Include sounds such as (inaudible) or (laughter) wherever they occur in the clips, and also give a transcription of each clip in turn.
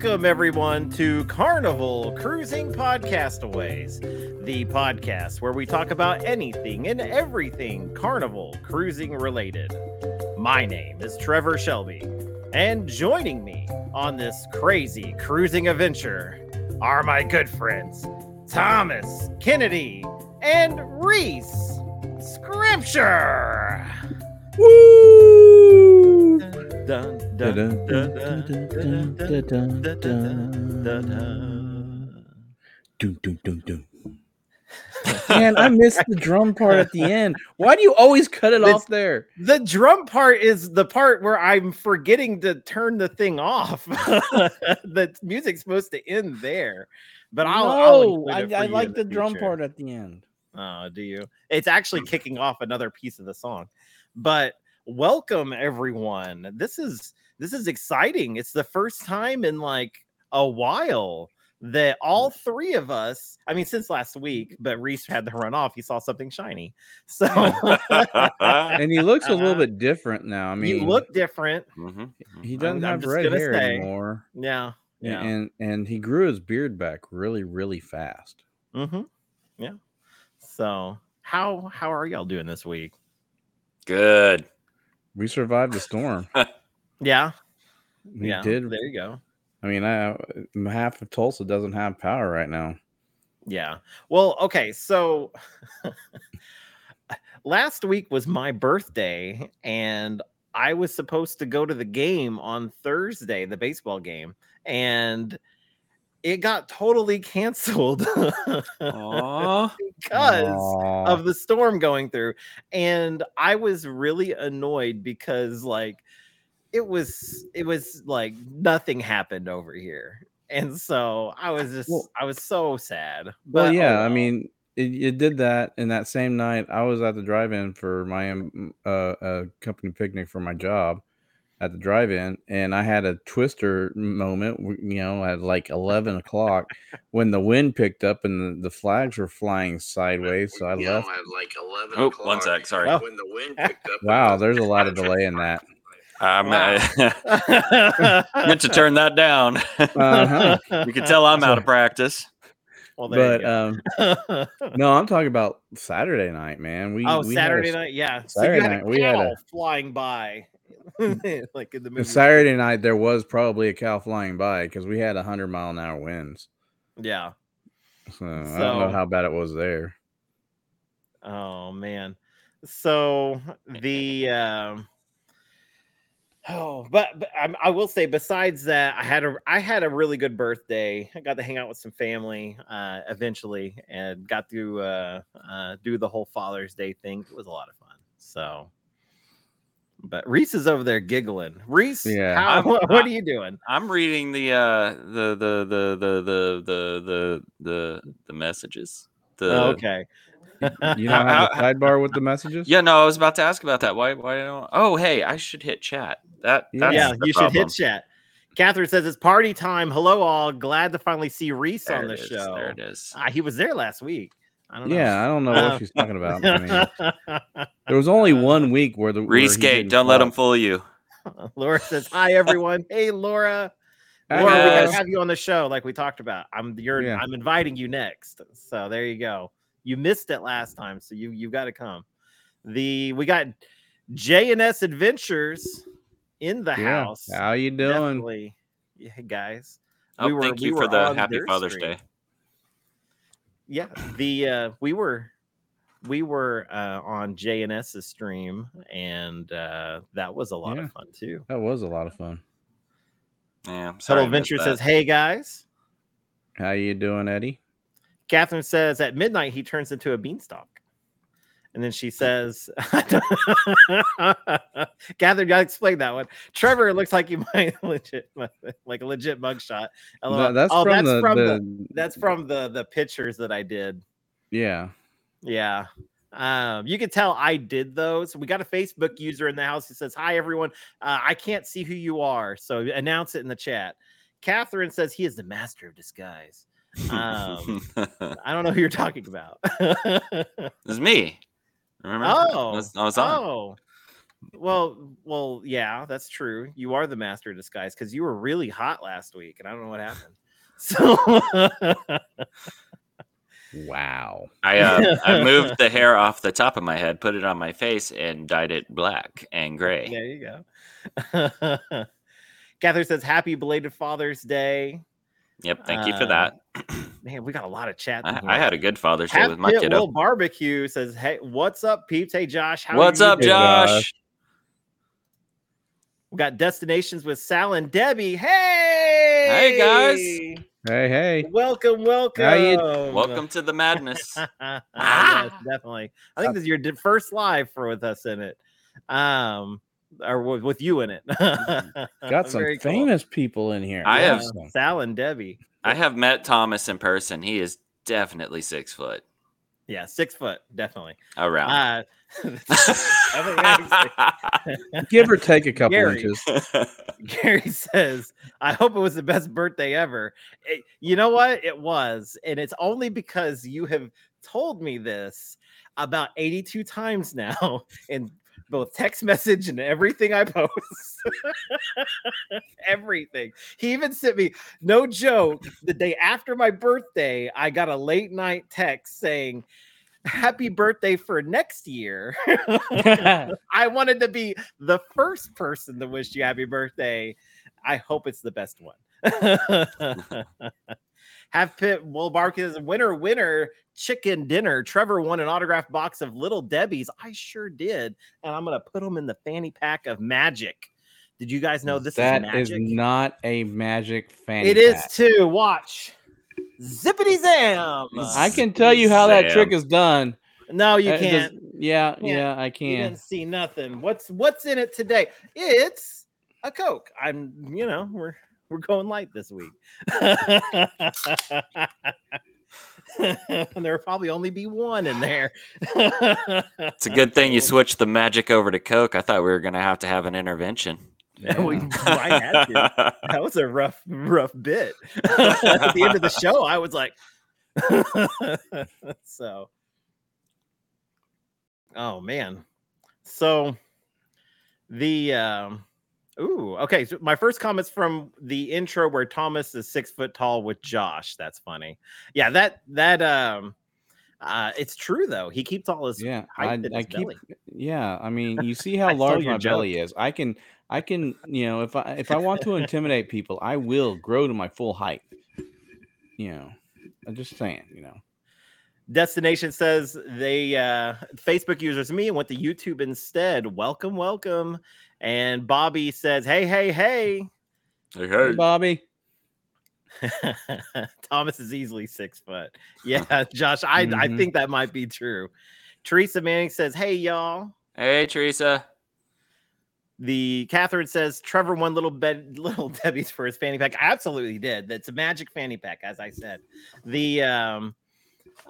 Welcome, everyone, to Carnival Cruising Podcastaways, the podcast where we talk about anything and everything Carnival cruising related. My name is Trevor Shelby, and joining me on this crazy cruising adventure are my good friends Thomas, Kennedy, and Reese Schrimsher. Woo! Man, I missed the drum part at the end. Why do you always cut it off there? The drum part is the part where I'm forgetting to turn the thing off. (laughs) the music's supposed to end there, but I'll, I'll no, I, I like in the, drum part at the end. Oh, do you? It's actually kicking off another piece of the song. But welcome everyone. This is this is exciting. It's the first time in like a while that all three of us, I mean since last week, but Reese had to run off. He saw something shiny. So (laughs) And he looks a little Uh, bit different now. I mean, you look different. Mhm. he doesn't I'm have just red hair say. anymore. Yeah. Yeah. And and he grew his beard back really, really fast. Mm-hmm. Yeah. So how how are y'all doing this week? Good. We survived the storm. (laughs) Yeah. We yeah. did. There you go. I mean, I, half of Tulsa doesn't have power right now. Yeah. Well, okay. So (laughs) last week was my birthday, and I was supposed to go to the game on Thursday, the baseball game, and it got totally canceled (laughs) because Aw. of the storm going through. And I was really annoyed because, like, it was it was like nothing happened over here. And so I was just Well- I was so sad. Well, But, oh yeah, I mean, it, it did that. And that same night, I was at the drive-in for my um, uh, uh, company picnic for my job at the drive-in, and I had a twister moment. You know, at like eleven o'clock when the wind picked up and the, the flags were flying sideways. So I left. at like 11 o'clock one sec. Sorry. Oh. When the wind (laughs) picked up. Wow, there's a lot of delay in that. I'm, Wow. I (laughs) meant to turn that down. Uh-huh. (laughs) you can tell I'm out of practice. Well, But um, no, I'm talking about Saturday night, man. We oh, we had a Saturday night, yeah. Saturday so you had night, a we had a- flying by, (laughs) (laughs) like in the. Saturday night there was probably a cow flying by because we had a hundred mile an hour winds. Yeah. So, I don't know how bad it was there. Oh man. So the um Oh, but, but I, I will say, besides that, I had a I had a really good birthday. I got to hang out with some family uh, eventually, and got to uh, uh, do the whole Father's Day thing. It was a lot of fun. So, but Reese is over there giggling. Reese, Yeah. how, (laughs) what, what are you doing? I'm reading the uh the the the the the the the the, the messages. The Oh, okay. You don't have a sidebar with the messages? Yeah, no, I was about to ask about that. Why why don't oh hey, I should hit chat. That Yeah. that's yeah, the you should hit chat. Catherine says it's party time. Hello, all. Glad to finally see Reese There on the it is, show. There it is. Ah, he was there last week. I don't know. Yeah, I don't know what she's talking (laughs) about. I mean, there was only one week where the where he Rescape, didn't don't let talk. him fool you. (laughs) Laura says hi, everyone. Hey, Laura. Laura, we guys. gotta have you on the show, like we talked about. I'm you're Yeah. I'm inviting you next. So there you go. You missed it last time, so you you got to come. The we got J and S Adventures in the Yeah. house. How you doing? Definitely, yeah, guys. Oh, We were- thank we you were for the happy Father's stream. Day. Yeah the uh we were we were uh on jns's stream and uh that was a lot Yeah. of fun too That was a lot of fun. Yeah, I'm sorry. Subtle I missed Venture that. says, Hey guys. How you doing, Eddie? Catherine says at midnight he turns into a beanstalk. And then she says, (laughs) (laughs) Catherine, gotta explain that one. Trevor, it looks like you (laughs) might legit like a legit mugshot. No, that's oh, from that's the, from the, the that's from the the pictures that I did. yeah. Yeah. Um, you can tell I did those. We got a Facebook user in the house who says, Hi, everyone. Uh, I can't see who you are. So announce it in the chat. Catherine says he is the master of disguise. Um, I don't know who you're talking about. it's me. Remember? oh, I was, I was on. oh, Well, well, yeah, that's true. You are the master of disguise because you were really hot last week, and I don't know what happened. (laughs) So Wow. I uh, I moved the (laughs) hair off the top of my head, put it on my face, and dyed it black and gray. there you go. (laughs) Catherine says, "Happy belated Father's Day." Yep. Thank you for Uh, that. (clears throat) Man, we got a lot of chat. I. I had a good Father's Day with my Pit kiddo. Will Barbecue says, "Hey, what's up, peeps? Hey, Josh, how What's you up, doing?" Josh? Josh? We got destinations with Sal and Debbie. Hey, Hey, guys. Hey, hey. welcome, welcome, you- Welcome to the madness. (laughs) yes, Ah. definitely. I think this is your first live for with us in it, um, or with, with you in it. (laughs) Got some Very cool. famous people in here. I have- Sal and Debbie. I have met Thomas in person. He is definitely six foot Yeah, six foot, definitely. around. Uh, (laughs) (laughs) give or take a couple Gary. inches. Gary says, I hope it was the best birthday ever. It- you know what? It was. And it's only because you have told me this about 82 times now in both text message and everything I post. (laughs) everything. He even sent me, no joke, the day after my birthday, I got a late night text saying, Happy birthday for next year. (laughs) (laughs) I wanted to be the first person to wish you happy birthday. I hope it's the best one. Have Pit Will Barkis winner winner chicken dinner. Trevor won an autographed box of Little Debbie's. I sure did, and I'm gonna put them in the fanny pack of magic. Did you guys know this That is is not a magic fanny it is pack. too. Watch, zippity zam. I can tell you how that trick is done. No, you Uh, can't. yeah, Can't. yeah, I You can. didn't see nothing. What's what's in it today? It's a Coke. I'm, you know, we're (laughs) we're going light this week. (laughs) And there'll probably only be one in there. It's a good thing you (laughs) switched the magic over to Coke. I thought we were gonna have to have an intervention. Yeah, we Yeah. might have to. That was a rough, rough bit. At the end of the show, I was like, so. Oh man. So the um ooh, okay. So my first comments from the intro where Thomas is six foot tall with Josh. That's funny. Yeah, that that um uh it's true though. He keeps all his Yeah, I, in I keep. belly. Yeah, I mean, you see (laughs) how large my belly is. I can, I can, you know, if I if I want to intimidate people, I will grow to my full height. You know, I'm just saying. You know, Destination says they uh Facebook users me and went to YouTube instead. Welcome, welcome. And Bobby says, Hey, hey, hey. Hey, hey, Bobby. (laughs) Thomas is easily six foot. Yeah, (laughs) Josh, I, I Mhm. think that might be true. Teresa Manning says, Hey, y'all. Hey, Teresa. The Catherine says Trevor won little bed (laughs) little Debbie's for his fanny pack. I absolutely did. That's a magic fanny pack, as I said. The um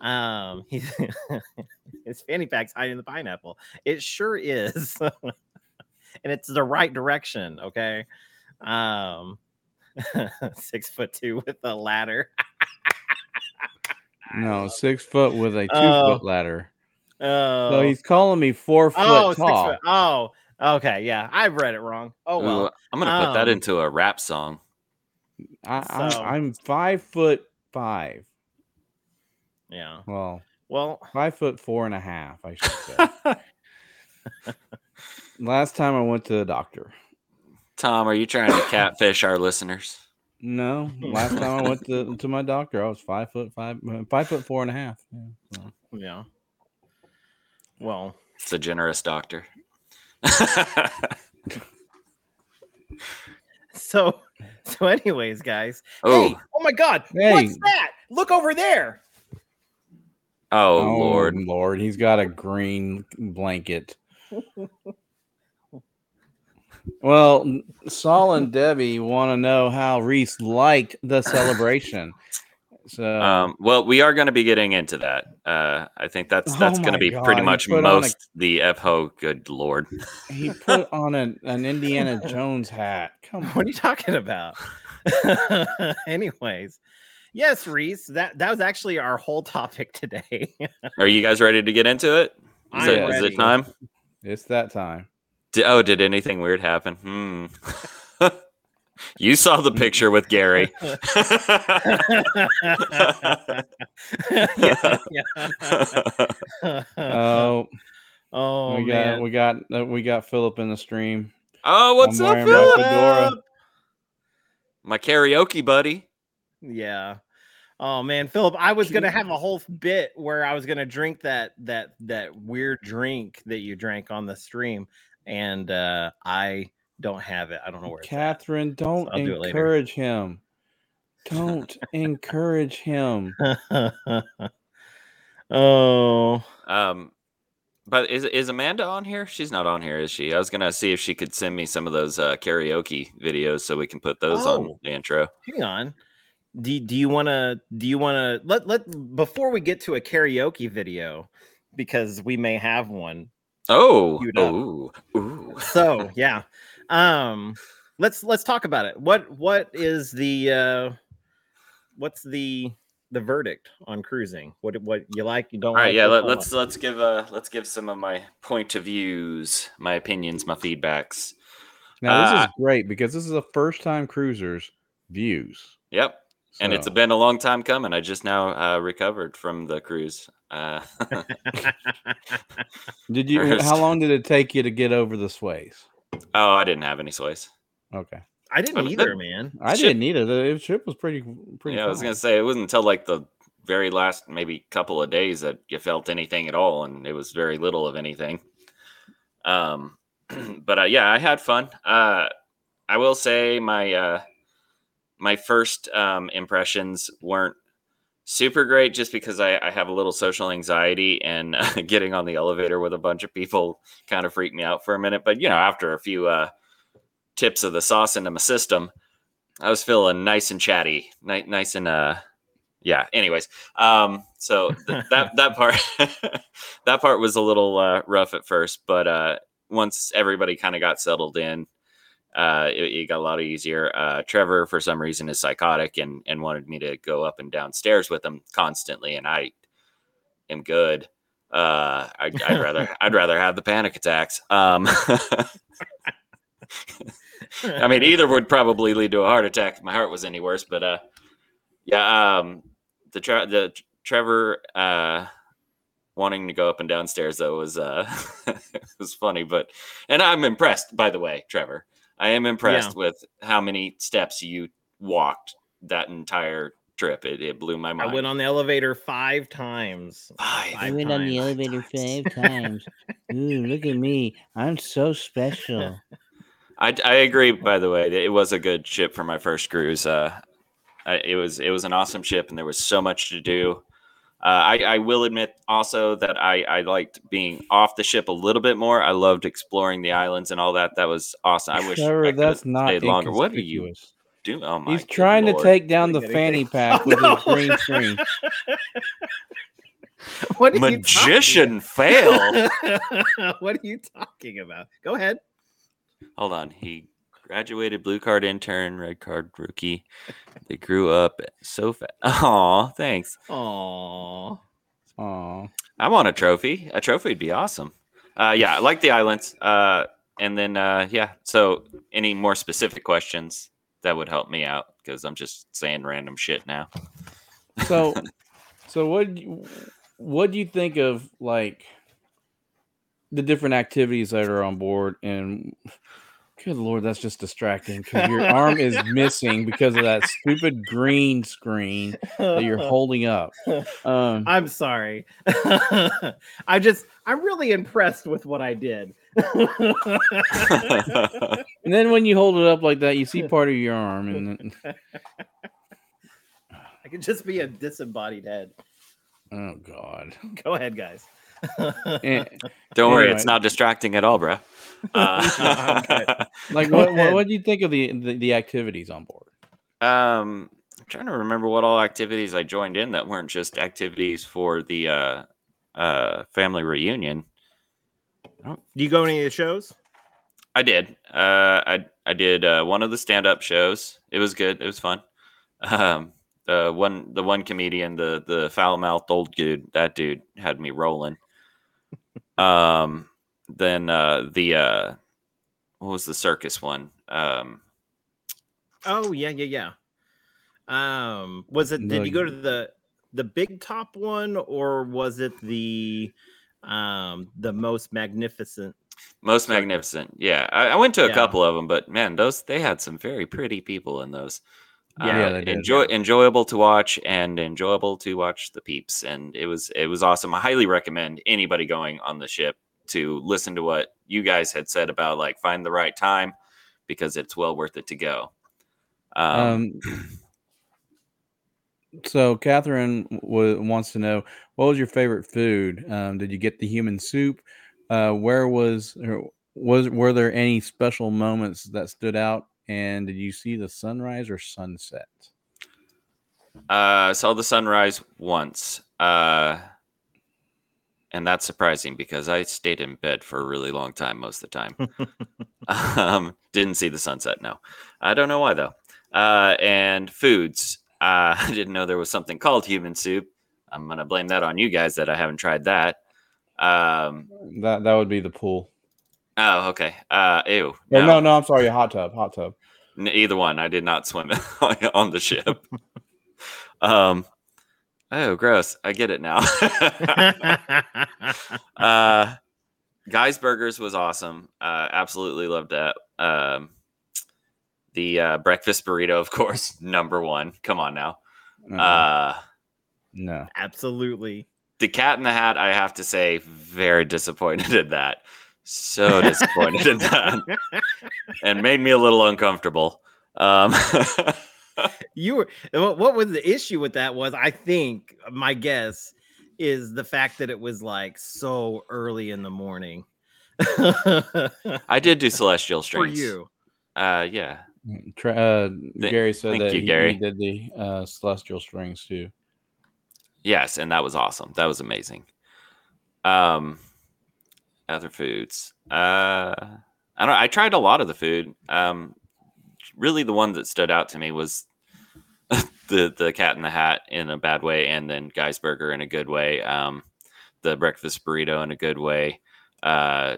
um he, his fanny pack's hiding the pineapple. It sure is. And it's the right direction, okay? Um (laughs) six foot two with a ladder. No, six foot with a two Oh. foot ladder. Oh, So he's calling me four foot oh, six tall. foot. Oh, okay, yeah, I've read it wrong. Oh well. Ooh, I'm gonna put that um, into a rap song. I, So- I, I'm five foot five. Yeah. Well, Well, five foot four and a half, I should say. (laughs) Last time I went to the doctor. Tom, are you trying to catfish our listeners? No, last time I went to, to my doctor, I was five foot five, five foot four and a half. Yeah, so. yeah. Well, It's a generous doctor. (laughs) so so anyways, guys. oh, Hey, oh my god, Hey. what's that? Look over there. oh, oh Lord. Lord, he's got a green blanket. (laughs) well, Saul and Debbie want to know how Reese liked the celebration. So, Um, well, we are going to be getting into that. Uh, I think that's Oh that's going to be God, pretty much put on a- most the FHO. Good Lord. he put (laughs) on an, an Indiana Jones hat. Come on. What are you talking about? (laughs) anyways. Yes, Reese. That that was actually our whole topic today. (laughs) Are you guys ready to get into it? Is, it, is it time? It's that time. Di- oh, did anything weird happen? Hmm. (laughs) you saw the picture with Gary. yeah, (laughs) yeah. Oh, oh we man. got we got uh, we got Philip in the stream. oh, what's I'm up, Philip? My karaoke buddy. Yeah. Oh man, Philip, I was gonna have a whole bit where I was gonna drink that that that weird drink that you drank on the stream, and uh I don't have it. I don't know where it's at. Catherine, don't I'll do it later. encourage him. Don't (laughs) encourage him. (laughs) oh, Um, but is is Amanda on here? She's not on here, is she? I was gonna see if she could send me some of those uh, karaoke videos so we can put those on Oh. the intro. hang on. Do do you want to do you want to let let before we get to a karaoke video because we may have one. Oh, Queued ooh, ooh. So (laughs) yeah, um, let's let's talk about it. What what is the uh, what's the the verdict on cruising? What what you like? You don't All right, like? yeah. Let, let's let's give uh let's give some of my point of views, my opinions, my feedbacks. Now this Uh, is great because this is a first time cruisers views. Yep, and it's been a long time coming. I just now uh, recovered from the cruise. Uh, (laughs) did you how long did it take you to get over the sways? oh, I didn't have any sways. Okay. I didn't But either, that- man. I Ship- didn't need it. The ship was pretty pretty Yeah, I was gonna say it wasn't until like the very last maybe couple of days that you felt anything at all, and it was very little of anything. Um, (clears throat) but uh, yeah, I had fun. Uh, I will say my uh, my first um, impressions weren't super great, just because I, I have a little social anxiety, and uh, (laughs) getting on the elevator with a bunch of people kind of freaked me out for a minute. But you know, after a few uh, tips of the sauce into my system, I was feeling nice and chatty, ni- nice and uh, yeah. Anyways, um, so th- (laughs) that that part (laughs) that part was a little uh, rough at first, but uh, once everybody kind of got settled in, uh, it, it got a lot easier. Uh, Trevor, for some reason, is psychotic and and wanted me to go up and downstairs with him constantly, and I am good. Uh, I, I'd rather (laughs) I'd rather have the panic attacks. Um, (laughs) I mean, either would probably lead to a heart attack if my heart was any worse. But uh, yeah, um, the tra- the Trevor uh, wanting to go up and downstairs though was uh, (laughs) was funny. But and I'm impressed, by the way, Trevor. I am impressed with how many steps you walked that entire trip. It, it blew my mind. I went on the elevator five times. Five. I Five went on the times. elevator times. five (laughs) times. Ooh, look at me. I'm so special. (laughs) I, I agree. By the way, it was a good ship for my first cruise. Uh, I, it was it was an awesome ship, and there was so much to do. Uh, I, I will admit also that I, I liked being off the ship a little bit more. I loved exploring the islands and all that. That was awesome. I wish Trevor, I could've that's not stayed longer. What are you doing? Oh my! He's good trying to take down the fanny take- pack Oh, (laughs) with no. his green screen. (laughs) what are you magician fail. (laughs) what are you talking about? Go ahead. Hold on. He graduated blue card intern, red card rookie. They grew up so fast. (laughs) Aw, thanks. Oh, Aw. I want a trophy. A trophy would be awesome. Uh, yeah, I like the islands. Uh, and then uh, yeah. So, any more specific questions that would help me out because I'm just saying random shit now. So, (laughs) so what? What do you think of like the different activities that are on board? And good lord, that's just distracting because your (laughs) arm is missing because of that stupid green screen that you're (laughs) holding up. Um, I'm sorry. (laughs) I just I'm really impressed with what I did. and then when you hold it up like that, you see part of your arm, and then, I could just be a disembodied head. oh god. Go ahead, guys. And, (laughs) Don't worry, Anyway. it's not distracting at all, bro. I'm good. Uh, like, what, what what do you think of the, the the activities on board? Um, I'm trying to remember what all activities I joined in that weren't just activities for the uh, uh, family reunion. Do you go to any of the shows? I did. Uh, I I did uh, one of the stand up shows. It was good. It was fun. Um, the one the one comedian, the the foul mouthed old dude, that dude had me rolling. Um, then uh, the uh, what was the circus one? Um, Oh yeah, yeah, yeah. Um, was it? Did you go to the the big top one, or was it the um the most magnificent? most magnificent. Yeah, I, I went to a Yeah. couple of them, but man, those they had some very pretty people in those. Yeah, Uh, enjoy enjoyable to watch and enjoyable to watch the peeps, and it was it was awesome. I highly recommend anybody going on the ship to listen to what you guys had said about like find the right time because it's well worth it to go. Um, Um, so Catherine w- wants to know what was your favorite food? Um, did you get the human soup? Uh, where was was were there any special moments that stood out? And did you see the sunrise or sunset? Uh, saw the sunrise once. Uh, and that's surprising because I stayed in bed for a really long time most of the time. (laughs) um, didn't see the sunset. No, I don't know why though. Uh, and foods. Uh, (laughs) I didn't know there was something called human soup. I'm gonna blame that on you guys that I haven't tried that. Um, That that would be the pool. Oh, okay. Uh, ew. Oh, no, no, I'm sorry, a hot tub, hot tub. N- either one. I did not swim (laughs) on the ship. um, oh, gross. I get it now. (laughs) uh, Guy's Burgers was awesome. Uh, absolutely loved that. Um, the uh, breakfast burrito, of course, (laughs) number one. Come on now. Uh-uh. Uh, no. Absolutely. the Cat in the Hat, I have to say, very disappointed in that. So disappointed in that, and made me a little uncomfortable. Um, (laughs) You were what what was the issue with that was I think my guess is the fact that it was like so early in the morning. I did do celestial strings (laughs) for strings. you. Uh, yeah. Uh, Gary said thank that you, he, Gary. he did the uh, celestial strings too. Yes, and that was awesome. That was amazing. Um, other foods. Uh, I don't. I tried a lot of the food. Um, really, the one that stood out to me was (laughs) the the Cat in the Hat in a bad way, and then Guy's Burger in a good way. Um, the breakfast burrito in a good way. Uh,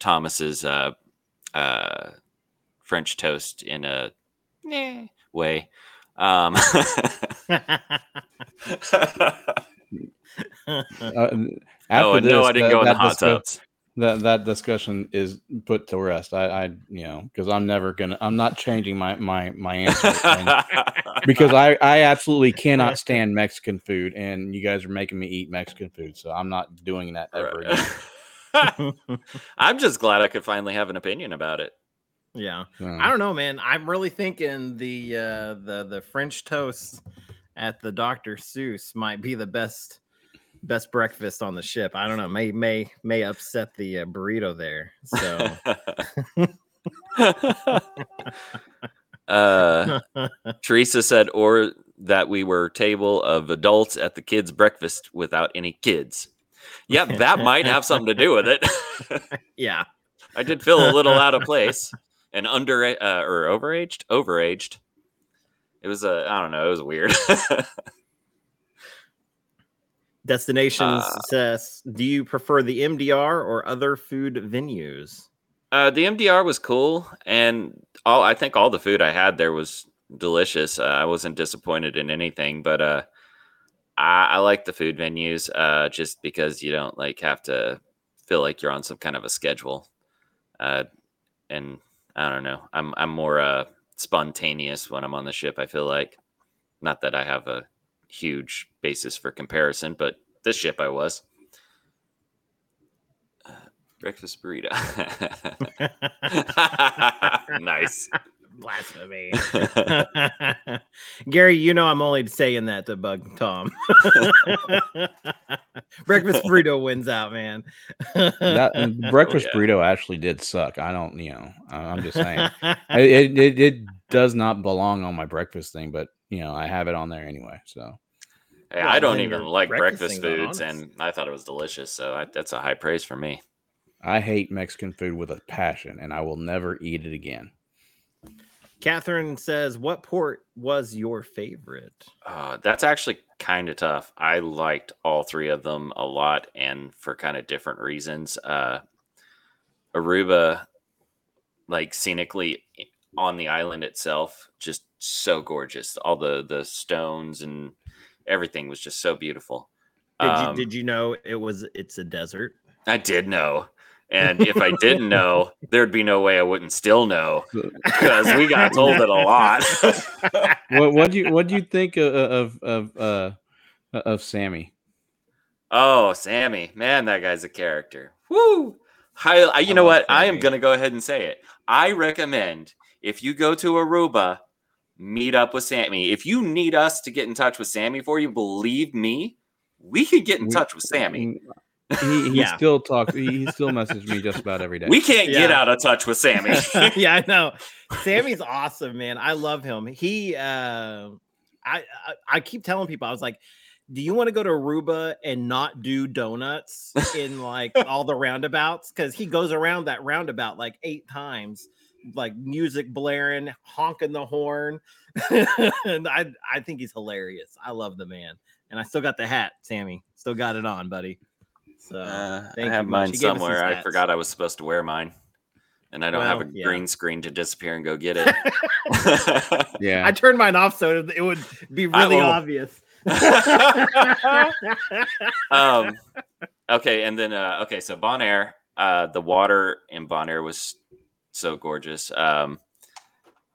Thomas's uh, uh, French toast in a eh, way. Um, (laughs) (laughs) Uh, oh, after no, I didn't that- go in the that hot discuss- tubs. That that discussion is put to rest. I, I you know, because I'm never gonna, I'm not changing my my my answer (laughs) because I I absolutely (laughs) cannot stand Mexican food, and you guys are making me eat Mexican food, so I'm not doing that ever again. (laughs) I'm just glad I could finally have an opinion about it. yeah. So, I don't know, man. I'm really thinking the uh the the French toast at the Dr. Seuss might be the best best breakfast on the ship. I don't know. May may may upset the uh, burrito there. So (laughs) uh, Teresa said, or that we were table of adults at the kids' breakfast without any kids. Yeah, that might have something to do with it. yeah. I did feel a little out of place and under uh, or overaged, overaged. It was a, I don't know, it was weird. (laughs) Destinations Uh, says, do you prefer the MDR or other food venues? Uh, the MDR was cool, and all I think all the food I had there was delicious. Uh, I wasn't disappointed in anything, but uh, I, I like the food venues uh, just because you don't like have to feel like you're on some kind of a schedule. Uh, and I don't know, I'm I'm more uh, spontaneous when I'm on the ship. I feel like, not that I have a huge basis for comparison, but this ship I was. Uh, breakfast burrito. (laughs) nice. Blasphemy. (laughs) Gary, you know I'm only saying that to bug Tom. (laughs) Breakfast burrito wins out, man. that and breakfast yeah. burrito actually did suck. I don't, you know, I- I'm just saying I- it, it it does not belong on my breakfast thing, but you know, I have it on there anyway. So Hey, Well, I don't even like breakfast breakfasting foods, and I thought it was delicious. So I, that's a high praise for me. I hate Mexican food with a passion, and I will never eat it again. Catherine says, "What port was your favorite?" Uh, that's actually kind of tough. I liked all three of them a lot, and for kind of different reasons. Uh, Aruba like scenically on the island itself, just so gorgeous. All the the stones and everything was just so beautiful. Did Um, you did you know it was it's a desert? I did know. And if I (laughs) didn't know, there'd be no way I wouldn't still know (laughs) because we got told it a lot. (laughs) what what do you what do you think of of of uh of Sammy? oh, Sammy, man, that guy's a character. Woo! Hi, I, you I know love what? I am going to go ahead and say it. I recommend if you go to Aruba, meet up with Sammy. If you need us to get in touch with Sammy for you, believe me, we could get in We- touch with Sammy. (laughs) He, he Yeah. still talks. He, he still messages me just about every day. We can't get out of touch with Sammy. (laughs) yeah, I know. (laughs) Sammy's awesome, man. I love him. He uh I, I I keep telling people I was like, do you want to go to Aruba and not do donuts in like all the roundabouts? Because he goes around that roundabout like eight times, like music blaring, honking the horn. (laughs) and I I think he's hilarious. I love the man. And I still got the hat, Sammy. Still got it on, buddy. So Uh, I thank you have much. mine He gave us his somewhere. I forgot I was supposed to wear mine, and I don't have a yeah. green screen to disappear and go get it. (laughs) yeah. I turned mine off so it would be really obvious. (laughs) um, okay, and then uh, okay, so Bonaire, uh, the water in Bonaire was so gorgeous. Um,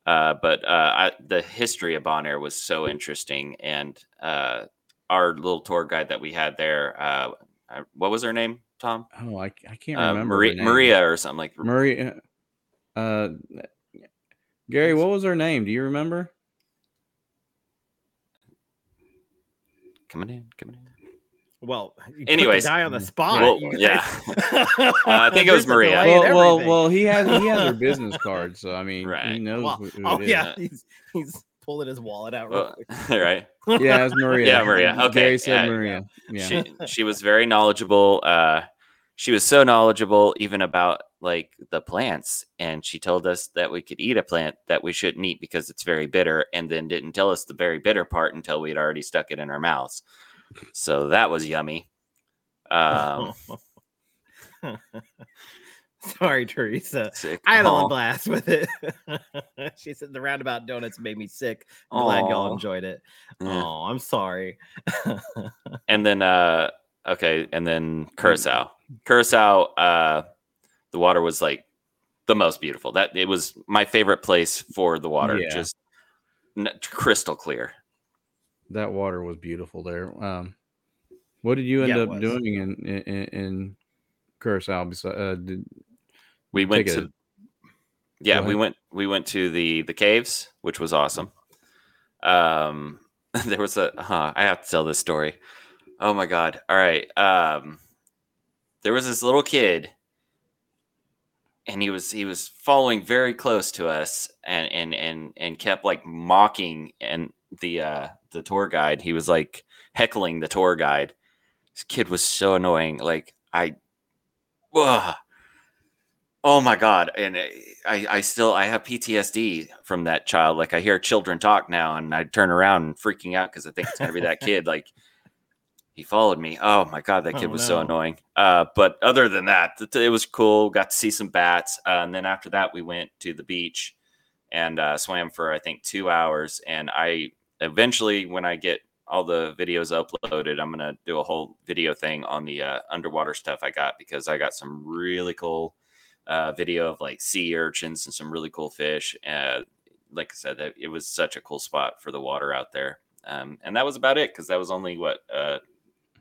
uh, but uh, I, the history of Bonaire was so interesting, and uh, our little tour guide that we had there, uh, uh, what was her name? Tom, oh, I, I can't uh, remember. Maria. Maria, or something like. Maria. Uh, Gary, what was her name? Do you remember? Coming in, coming in. Well, (laughs) you put Anyways, guy on the spot. well, yeah. guys- (laughs) I think (laughs) it was Maria. Well, well, well. He has he has her business card, so I mean, Right. he knows. Well, who, who oh it is. yeah, he's he's pulling his wallet out. Well, right. yeah, it was Maria. Yeah, Maria. Okay, Gary said yeah. Maria. Yeah. she she was very knowledgeable uh she was so knowledgeable even about like the plants and she told us that we could eat a plant that we shouldn't eat because it's very bitter and then didn't tell us the very bitter part until we had already stuck it in our mouths so that was yummy um (laughs) Sorry, Teresa. sick. I had a little blast with it. (laughs) she said the roundabout donuts made me sick. I'm glad y'all enjoyed it. Oh, I'm sorry. (laughs) and then uh okay and then curacao curacao uh the water was like the most beautiful that it was my favorite place for the water Yeah. just n- crystal clear That water was beautiful there. Um, what did you end Yeah, up doing in in, in Curacao? Uh, did, we went take a- yeah we went we went to the the caves which was awesome um (laughs) there was a huh, i have to tell this story oh my god all right um there was this little kid and he was he was following very close to us and and and and kept like mocking and the uh the tour guide he was like heckling the tour guide this kid was so annoying like i Ugh. Oh my god! And I, I still, I have PTSD from that child. Like I hear children talk now, and I turn around and freaking out because I think it's gonna be that (laughs) kid. Like he followed me. Oh my god, that kid Oh, was so annoying. Uh, but other than that, it was cool. Got to see some bats, uh, and then after that, we went to the beach and uh, swam for I think two hours. And I eventually, when I get all the videos uploaded, I'm gonna do a whole video thing on the uh, underwater stuff I got because I got some really cool uh, video of like sea urchins and some really cool fish. Uh, like I said, that it was such a cool spot for the water out there. Um, and that was about it because that was only what uh,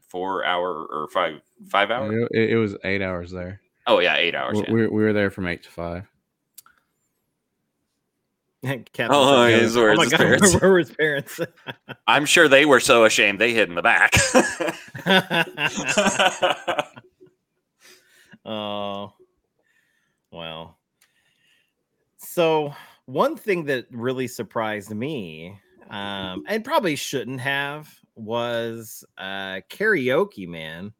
four hour or five five hours. it, it was eight hours there. Oh yeah, eight hours. We, yeah. we, we were there from eight to five. (laughs) Captain Oh, said, his- where's my God, (laughs) parents?" Where were his parents? (laughs) I'm sure they were so ashamed they hid in the back. oh, well. So one thing that really surprised me, um, and probably shouldn't have, was uh karaoke. Man,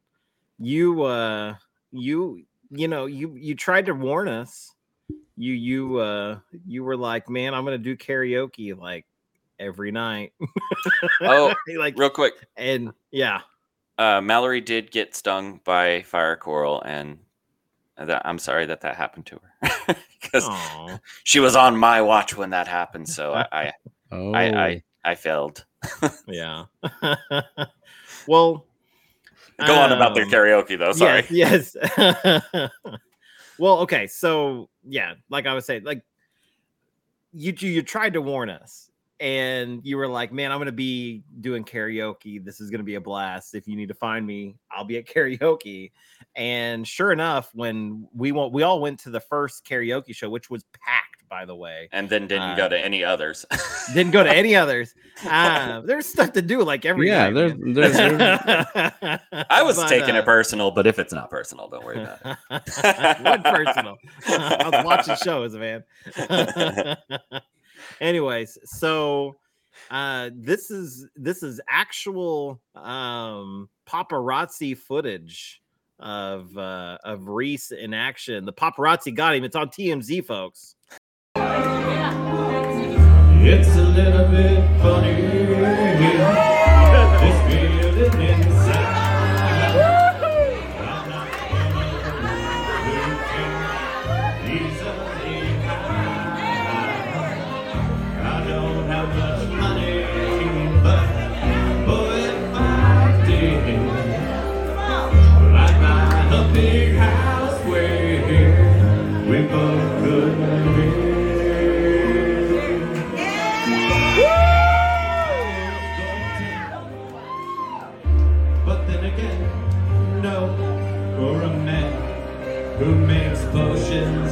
you, uh, you, you know, you you tried to warn us. You you uh you were like, man, I'm gonna do karaoke like every night. (laughs) Oh, (laughs) like Real quick, and yeah. uh, Mallory did get stung by fire coral, and that, I'm sorry that that happened to her (laughs) because she was on my watch when that happened. So I, I, Oh, I, I, I failed. yeah. well, Go on about their um, karaoke though. Sorry. Yes. yes. Well, okay. So yeah, like I was saying, like you you tried to warn us, and you were like, "Man, I'm gonna be doing karaoke. This is gonna be a blast. If you need to find me, I'll be at (laughs) karaoke." And sure enough, when we went, we all went to the first karaoke show, which was packed, by the way. And then didn't Uh, go to any others. (laughs) Didn't go to any others. Uh, there's stuff to do like every yeah, night, there's, there's, there's I was But, taking uh, it personal, but if it's not personal, don't worry about it. (laughs) what personal? (laughs) I was watching shows, man. Anyways, so uh this is this is actual um paparazzi footage of uh of Reese in action. The paparazzi got him. It's on TMZ, folks. It's a little bit funny. This feeling inside.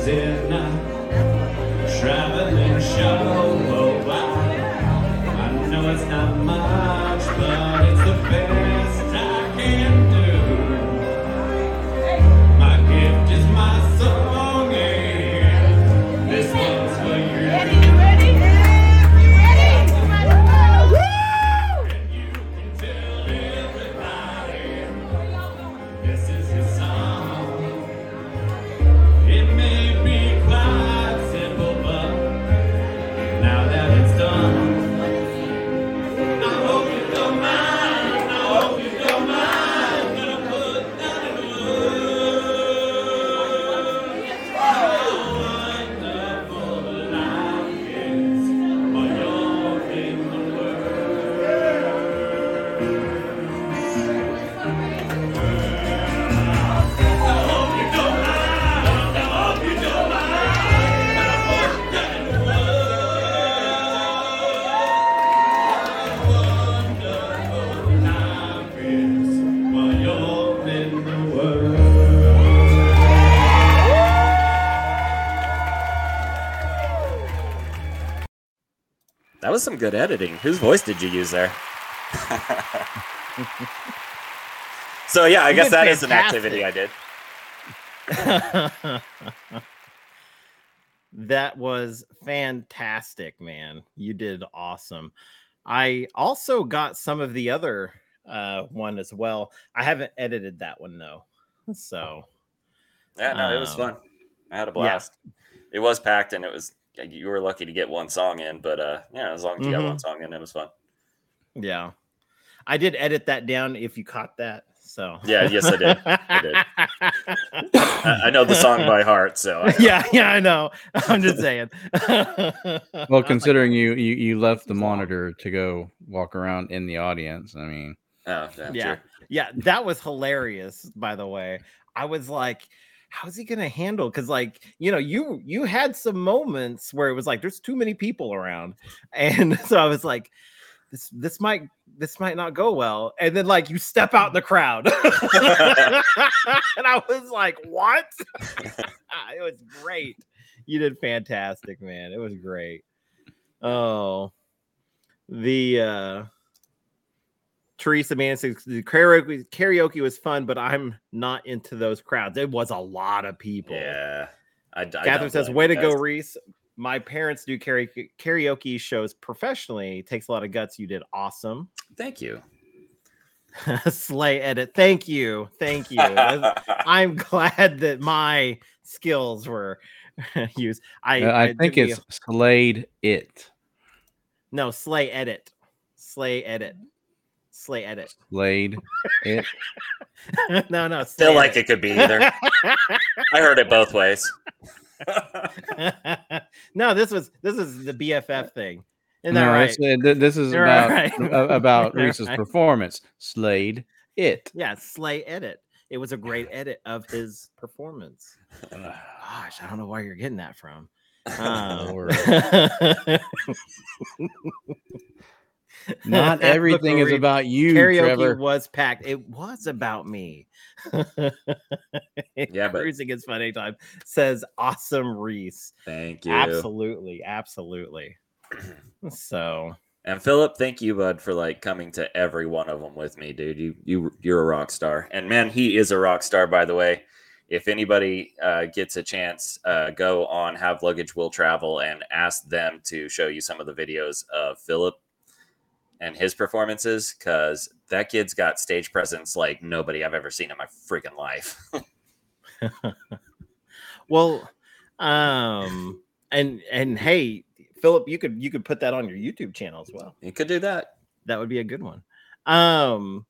A traveling show. Oh, I, I know it's not was some good editing. Whose voice did you use there? (laughs) so yeah, I You guess that is an activity I did. (laughs) that was fantastic, man. You did awesome. I also got some of the other uh one as well. I haven't edited that one though. So Yeah, no, it was Um, fun. I had a blast. It was packed, and it was you were lucky to get one song in, but uh, yeah, as long as you got Mhm. one song in, it was fun. yeah. I did edit that down if you caught that. So Yeah, yes, I did. I did. (laughs) I, I know the song by heart, so I, yeah, yeah, I know. I'm just saying. (laughs) well, considering you, you you left the monitor to go walk around in the audience. I mean, oh, yeah, Yeah. sure. yeah, that was hilarious. By the way, I was like, "How's he gonna handle?" Because, like, you know, you you had some moments where it was like, "There's too many people around," (laughs) and so I was like, "This this might this might not go well." And then, like, you step out in the crowd, (laughs) (laughs) and I was like, "What?" it was great. You did fantastic, man. It was great. Oh, the uh Teresa Man says the karaoke, karaoke was fun, but I'm not into those crowds. It was a lot of people. Yeah. I, I Catherine says, "Way to go. Reese." My parents do karaoke, karaoke shows professionally. It takes a lot of guts. You did awesome. Thank you. (laughs) Slay edit. Thank you. Thank you. (laughs) I'm glad that my skills were (laughs) used. I Uh, I, did think the- it's slayed It. no slay edit. Slay edit. Slay edit. Slade It. (laughs) (laughs) no, no. Feel slay like it could be either. (laughs) I heard it both ways. no, this was this is the BFF thing. Isn't that no, right? it's, uh, th- this is You're about right. a- about You're Reese's right. performance. Slayed it. Yeah, Slay edit. It was a great edit of his performance. (sighs) Gosh, I don't know where you're getting that from. Um, Lord. Not (laughs) everything is about you, karaoke Trevor. was packed. It was about me. (laughs) Yeah, but- cruising is fun anytime. Says awesome Reese. Thank you. Absolutely, absolutely. (clears throat) So And Philip, thank you, bud, for like coming to every one of them with me, dude. You you you're a rock star, and man, he is a rock star, by the way. If anybody uh, gets a chance, uh, go on Have Luggage Will Travel and ask them to show you some of the videos of Philip and his performances, because that kid's got stage presence like nobody I've ever seen in my freaking life. (laughs) well, um, and and hey, Philip, you could you could put that on your YouTube channel as well. you could do that. That would be a good one. Um,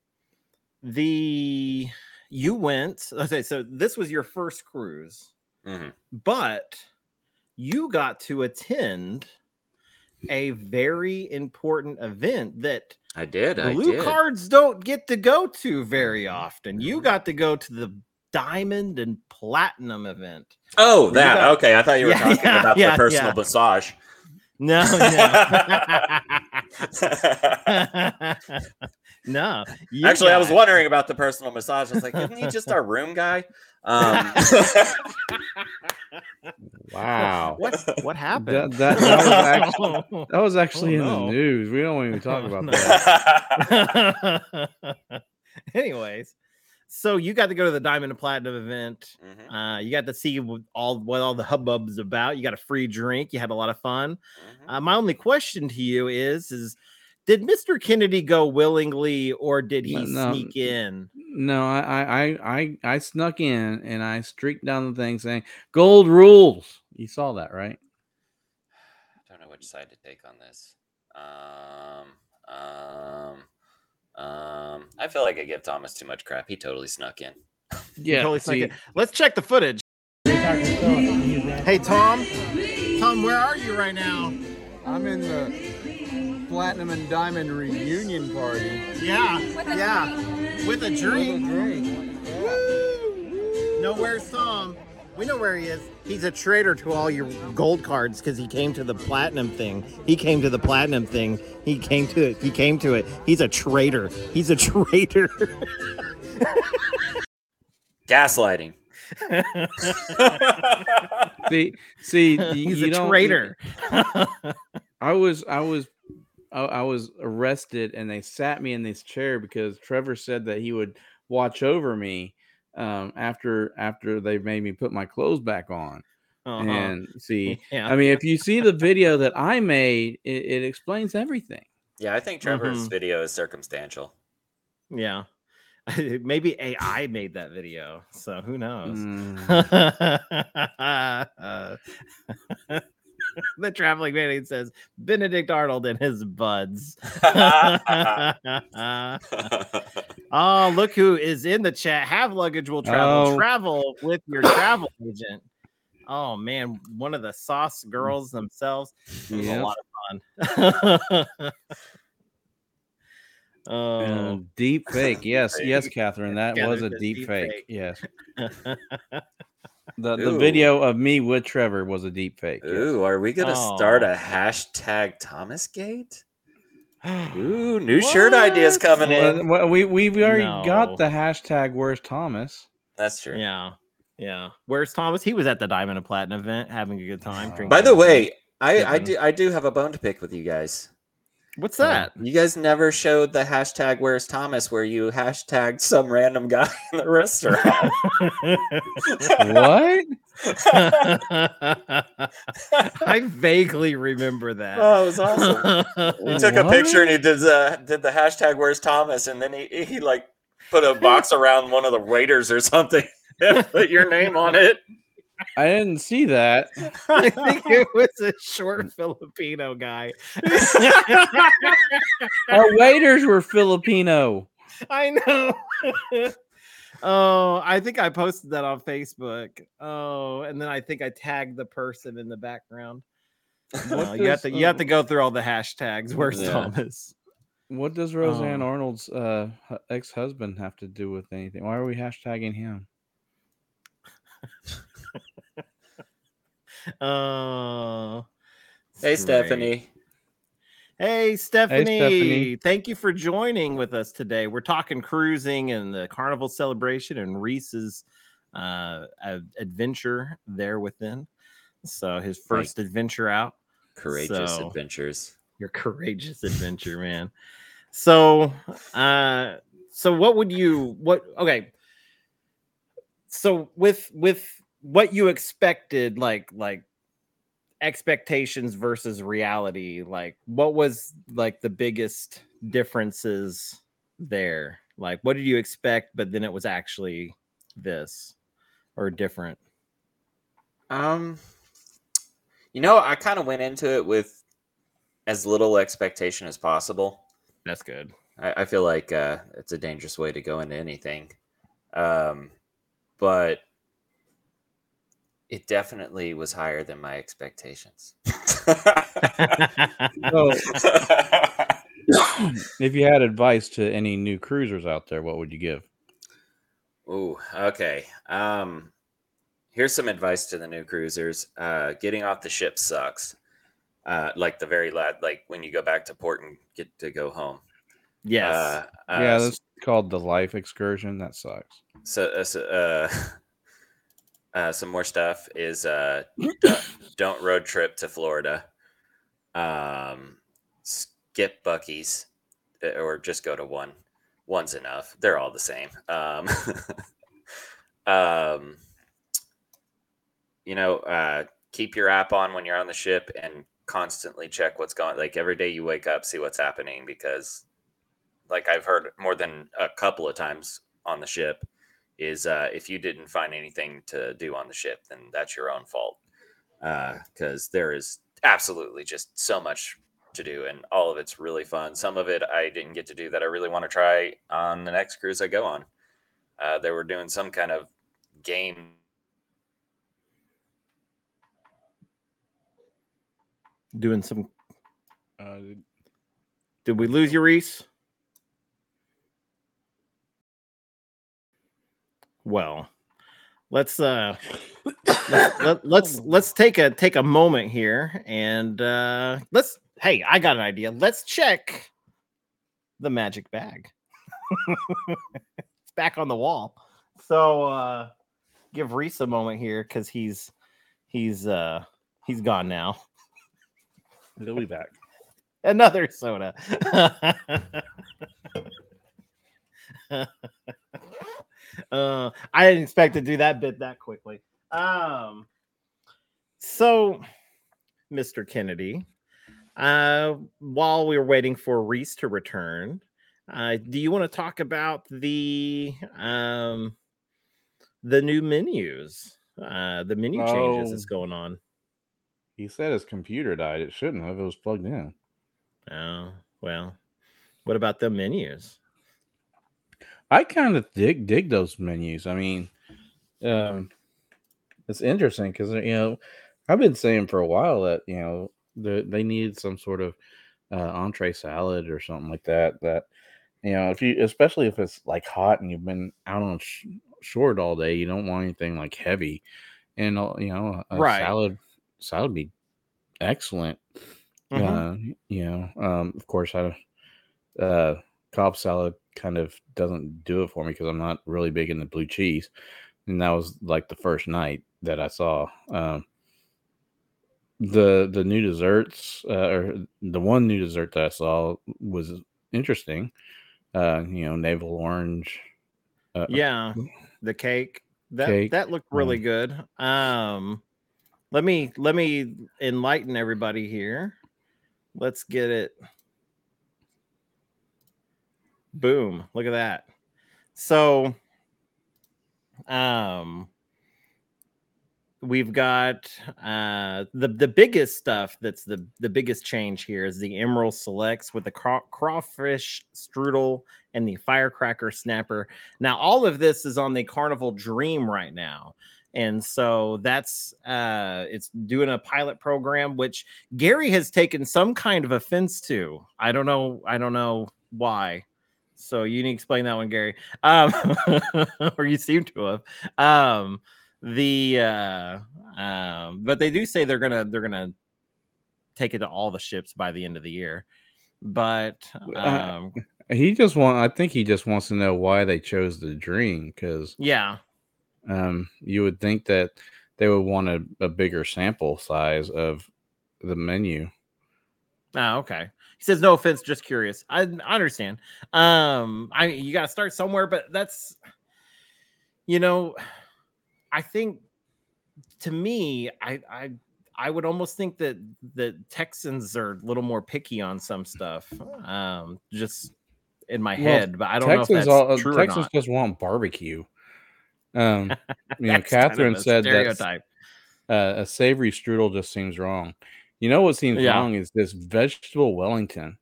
the you went. Okay, so this was your first cruise, Mhm. but you got to attend a very important event that I did. I blue did. cards don't get to go to very mm-hmm. often. You got to go to the diamond and platinum event. Oh, You that. got- okay, I thought you were Yeah, talking yeah, about yeah, the personal massage. No, no. (laughs) (laughs) (laughs) no. you Actually, I was wondering about the personal massage. I was like, isn't he just our room guy? Um, Wow. What what happened? That, that, that was (laughs) actually, Oh, that was actually in no. the news. We don't even talk Oh, about no. (laughs) that. (laughs) Anyways, so you got to go to the diamond and platinum event. Mhm, Uh, you got to see what all what all the hubbub's is about. You got a free drink. You had a lot of fun. mhm. Uh, my only question to you is: is did Mr. Kennedy go willingly or did he No, no. sneak in? No, I, I, I, I, I snuck in and I streaked down the thing saying "Gold rules." You saw that, right? I don't know which side to take on this. Um, um, um, I feel like I give Thomas too much crap. He totally snuck in. (laughs) Yeah. totally snuck see, in. Let's check the footage. Hey Tom, Tom, where are you right now? I'm in the platinum and diamond reunion party. Yeah, yeah, with a With a drink. drink. No, where's Tom? We know where he is. He's a traitor to all your gold cards because he came to the platinum thing. He came to the platinum thing. He came to it. He came to it. He's a traitor. He's a (laughs) traitor. Gaslighting. (laughs) (laughs) see, see, (laughs) He's you a don't- traitor. (laughs) I was, I was, I, I was arrested, and they sat me in this chair because Trevor said that he would watch over me um, after after they made me put my clothes back on. Uh-huh. And see, (laughs) yeah. I mean, if you see the video that I made, it, it explains everything. Yeah, I think Trevor's Mhm. video is circumstantial. yeah. (laughs) Maybe AI made that video. So who knows? Mm. (laughs) the traveling man says Benedict Arnold and his buds. (laughs) oh, look who is in the chat. Have luggage will travel. Oh. Travel with your travel agent. Oh man, one of the sauce girls themselves. It was Yep. a lot of fun. Oh, deep (laughs) fake. Yes, yes, (laughs) Catherine. That was a deep, deep fake. fake. Yes. (laughs) The the Ooh. video of me with Trevor was a deep fake. yes. Ooh, are we gonna start Oh. a hashtag Thomas Gate? Ooh, (gasps) new shirt ideas What? coming in. well, we we we already No. got the hashtag Where's Thomas. That's true. yeah, yeah. Where's Thomas? He was at the Diamond and Platinum event having a good time. Oh. By the some- way, I, I Sipping. do I do have a bone to pick with you guys. What's that? You guys never showed the hashtag Where's Thomas where you hashtagged some random guy (laughs) in the restaurant. what? (laughs) I vaguely remember that. oh, it was awesome. He took a picture and he did the did the hashtag Where's Thomas and then he he like put a box around one of the waiters or something (laughs) and put your name on it. I didn't see that. (laughs) I think it was a short Filipino guy. (laughs) Our waiters were Filipino. I know. (laughs) Oh, I think I posted that on Facebook. Oh, and then I think I tagged the person in the background. No, you have to you have um, to go through all the hashtags. Where's Yeah. Thomas? What does Roseanne Oh. Arnold's uh, ex-husband have to do with anything? Why are we hashtagging him? Oh, Hey. Stephanie. Hey Stephanie. Stephanie. Thank you for joining with us today. We're talking cruising and the carnival celebration and Reese's uh, adventure there within. So his first adventure out. Courageous So- adventures. Your courageous adventure, man. So, uh, so what would you what? Okay. So with with what you expected, like like expectations versus reality, like what was like the biggest differences there? Like, what did you expect, but then it was actually this or different? Um, you know, I kind of went into it with as little expectation as possible. That's good. I, I feel like uh, it's a dangerous way to go into anything. Um, but it definitely was higher than my expectations. (laughs) So, (laughs) if you had advice to any new cruisers out there, what would you give? Ooh, okay. Um, here's some advice to the new cruisers. Uh, getting off the ship sucks. Uh, like the very last, like when you go back to port and get to go home. yes. Uh, uh, yeah, s- that's called the life excursion. That sucks. so, uh, so (laughs) uh, some more stuff is uh, (coughs) don't, road trip to Florida. Um, skip Buc-ee's, uh, or just go to one. One's enough. They're all the same. Um, (laughs) um, you know, uh, keep your app on when you're on the ship and constantly check what's going. Like every day you wake up, see what's happening because, like I've heard more than a couple of times on the ship, is uh, if you didn't find anything to do on the ship, then that's your own fault. Because there is absolutely just so much to do, and all of it's really fun. Some of it I didn't get to do that I really want to try on the next cruise I go on. Uh, they were doing some kind of game. Doing some. Uh, Did we lose you, Reese? Well, let's uh (coughs) let's, let, let's let's take a take a moment here and uh let's hey, I got an idea. Let's check the magic bag. it's back on the wall. So uh give Reese a moment here cuz he's he's uh he's gone now. he'll be back. (laughs) Another soda. (laughs) uh, I didn't expect to do that bit that quickly. Um, so, Mr. Kennedy, uh, while we were waiting for Reese to return, uh, do you want to talk about the um the new menus, uh, the menu changes that's Oh. going on? He said his computer died. It shouldn't have. It was plugged in. Oh, well, what about the menus? I kind of dig dig those menus. I mean, um, it's interesting because you know I've been saying for a while that you know the, they need some sort of uh, entree salad or something like that. That you know if you especially if it's like hot and you've been out on sh- short all day, you don't want anything like heavy, and uh, you know a Right. salad salad would be excellent. Mhm. Uh, you know, um, of course, I uh, Cobb salad kind of doesn't do it for me because I'm not really big into blue cheese, and that was like the first night that I saw um, the the new desserts uh, or the one new dessert that I saw was interesting. Uh, you know, navel orange. Uh, yeah the cake that Cake, that looked really good um let me let me enlighten everybody here let's get it boom. Look at that. So um we've got uh the the biggest stuff that's the the biggest change here is the emerald selects with the craw- crawfish strudel and the firecracker snapper. Now all of this is on the carnival dream right now. And so that's uh it's doing a pilot program which gary has taken some kind of offense to. I don't know i don't know why so you need to explain that one gary um (laughs) or you seem to have um the uh um but they do say they're gonna they're gonna take it to all the ships by the end of the year but Uh, um (laughs) He just want. I think he just wants to know why they chose the dream because yeah um, you would think that they would want a, a bigger sample size of the menu. oh okay he says no offense just curious i, I understand um i you gotta start somewhere but that's you know i think to me i i I would almost think that the Texans are a little more picky on some stuff. Um, just in my Well, head, but I don't Texans, know if that's all, uh, true Texans or not. just want barbecue. Um, (laughs) you know, That's kind of Catherine said that stereotype. uh, a savory strudel just seems wrong. You know what seems Yeah. wrong is this vegetable Wellington.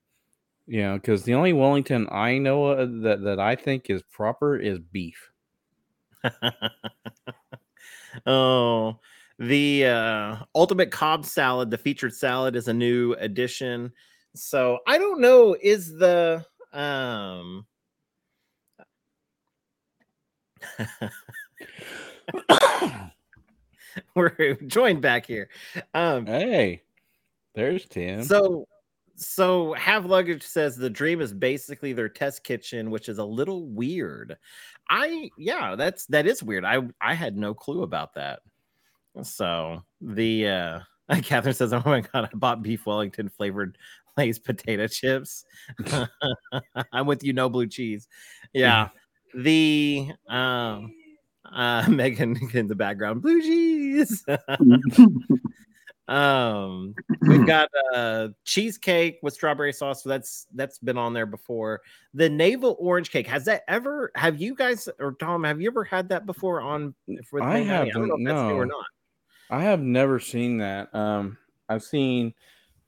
You know, because the only Wellington I know that that I think is proper is beef. (laughs) oh, the uh, ultimate Cobb salad, the featured salad, is a new addition. So I don't know. Is the um (coughs) (coughs) we're joined back here. Um Hey, there's Tim. so so have luggage says the dream is basically their test kitchen which is a little weird. I yeah that's that is weird. I i had no clue about that. So the uh (laughs) catherine says oh my god i bought beef wellington flavored lay's potato chips. (laughs) I'm with you no blue cheese. Yeah (laughs) the um uh megan in the background blue cheese um we've (clears throat) got uh cheesecake with strawberry sauce so that's that's been on there before the navel orange cake has that ever have you guys or tom have you ever had that before on I Main Dining? don't know haven't, if that's new or no. not I have never seen that. Um, I've seen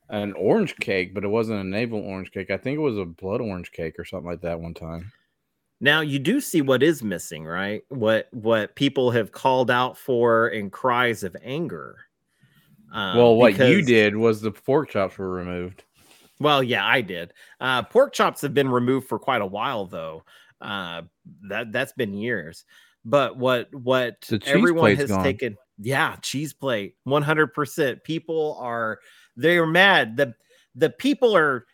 an orange cake, but it wasn't a navel orange cake. I think it was a blood orange cake or something like that one time. now you do see what is missing right what what people have called out for in cries of anger um, well, what you did was the pork chops were removed. Well, yeah, I did. Uh, pork chops have been removed for quite a while, though. Uh, that that's been years. But what what everyone has gone. taken, yeah, cheese plate, one hundred percent. People are they're mad. the The people are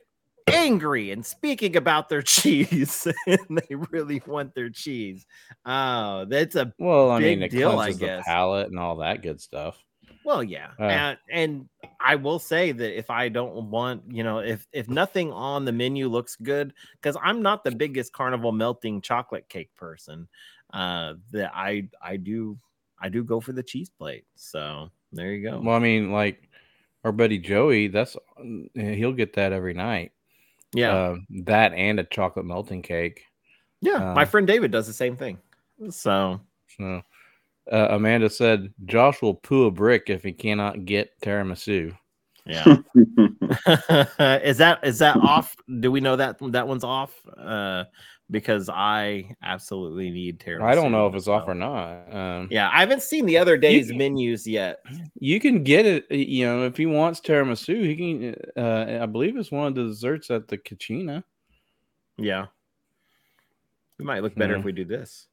angry and speaking about their (laughs) cheese, and they really want their cheese. Oh, that's a Well, I mean, it deal, I cleanses the guess. palate and all that good stuff. Well, yeah, Uh. and, and I will say that if I don't want, you know, if if nothing on the menu looks good, because I'm not the biggest carnival melting chocolate cake person, uh, that I I do I do go for the cheese plate. So there you go. Well, I mean, like our buddy Joey, that's he'll get that every night. yeah, Uh, that and a chocolate melting cake. yeah. My uh, friend David does the same thing. So So, uh, Amanda said Josh will poo a brick if he cannot get tiramisu. yeah, (laughs) (laughs) is that is that off? Do we know that that one's off? Uh, because I absolutely need tiramisu. I don't know if it's off so- or not. Um, Yeah, I haven't seen the other day's can- menus yet. You can get it. You know, if he wants tiramisu, he can. Uh, I believe it's one of the desserts at the Cucina. Yeah. We might look better Yeah. if we do this.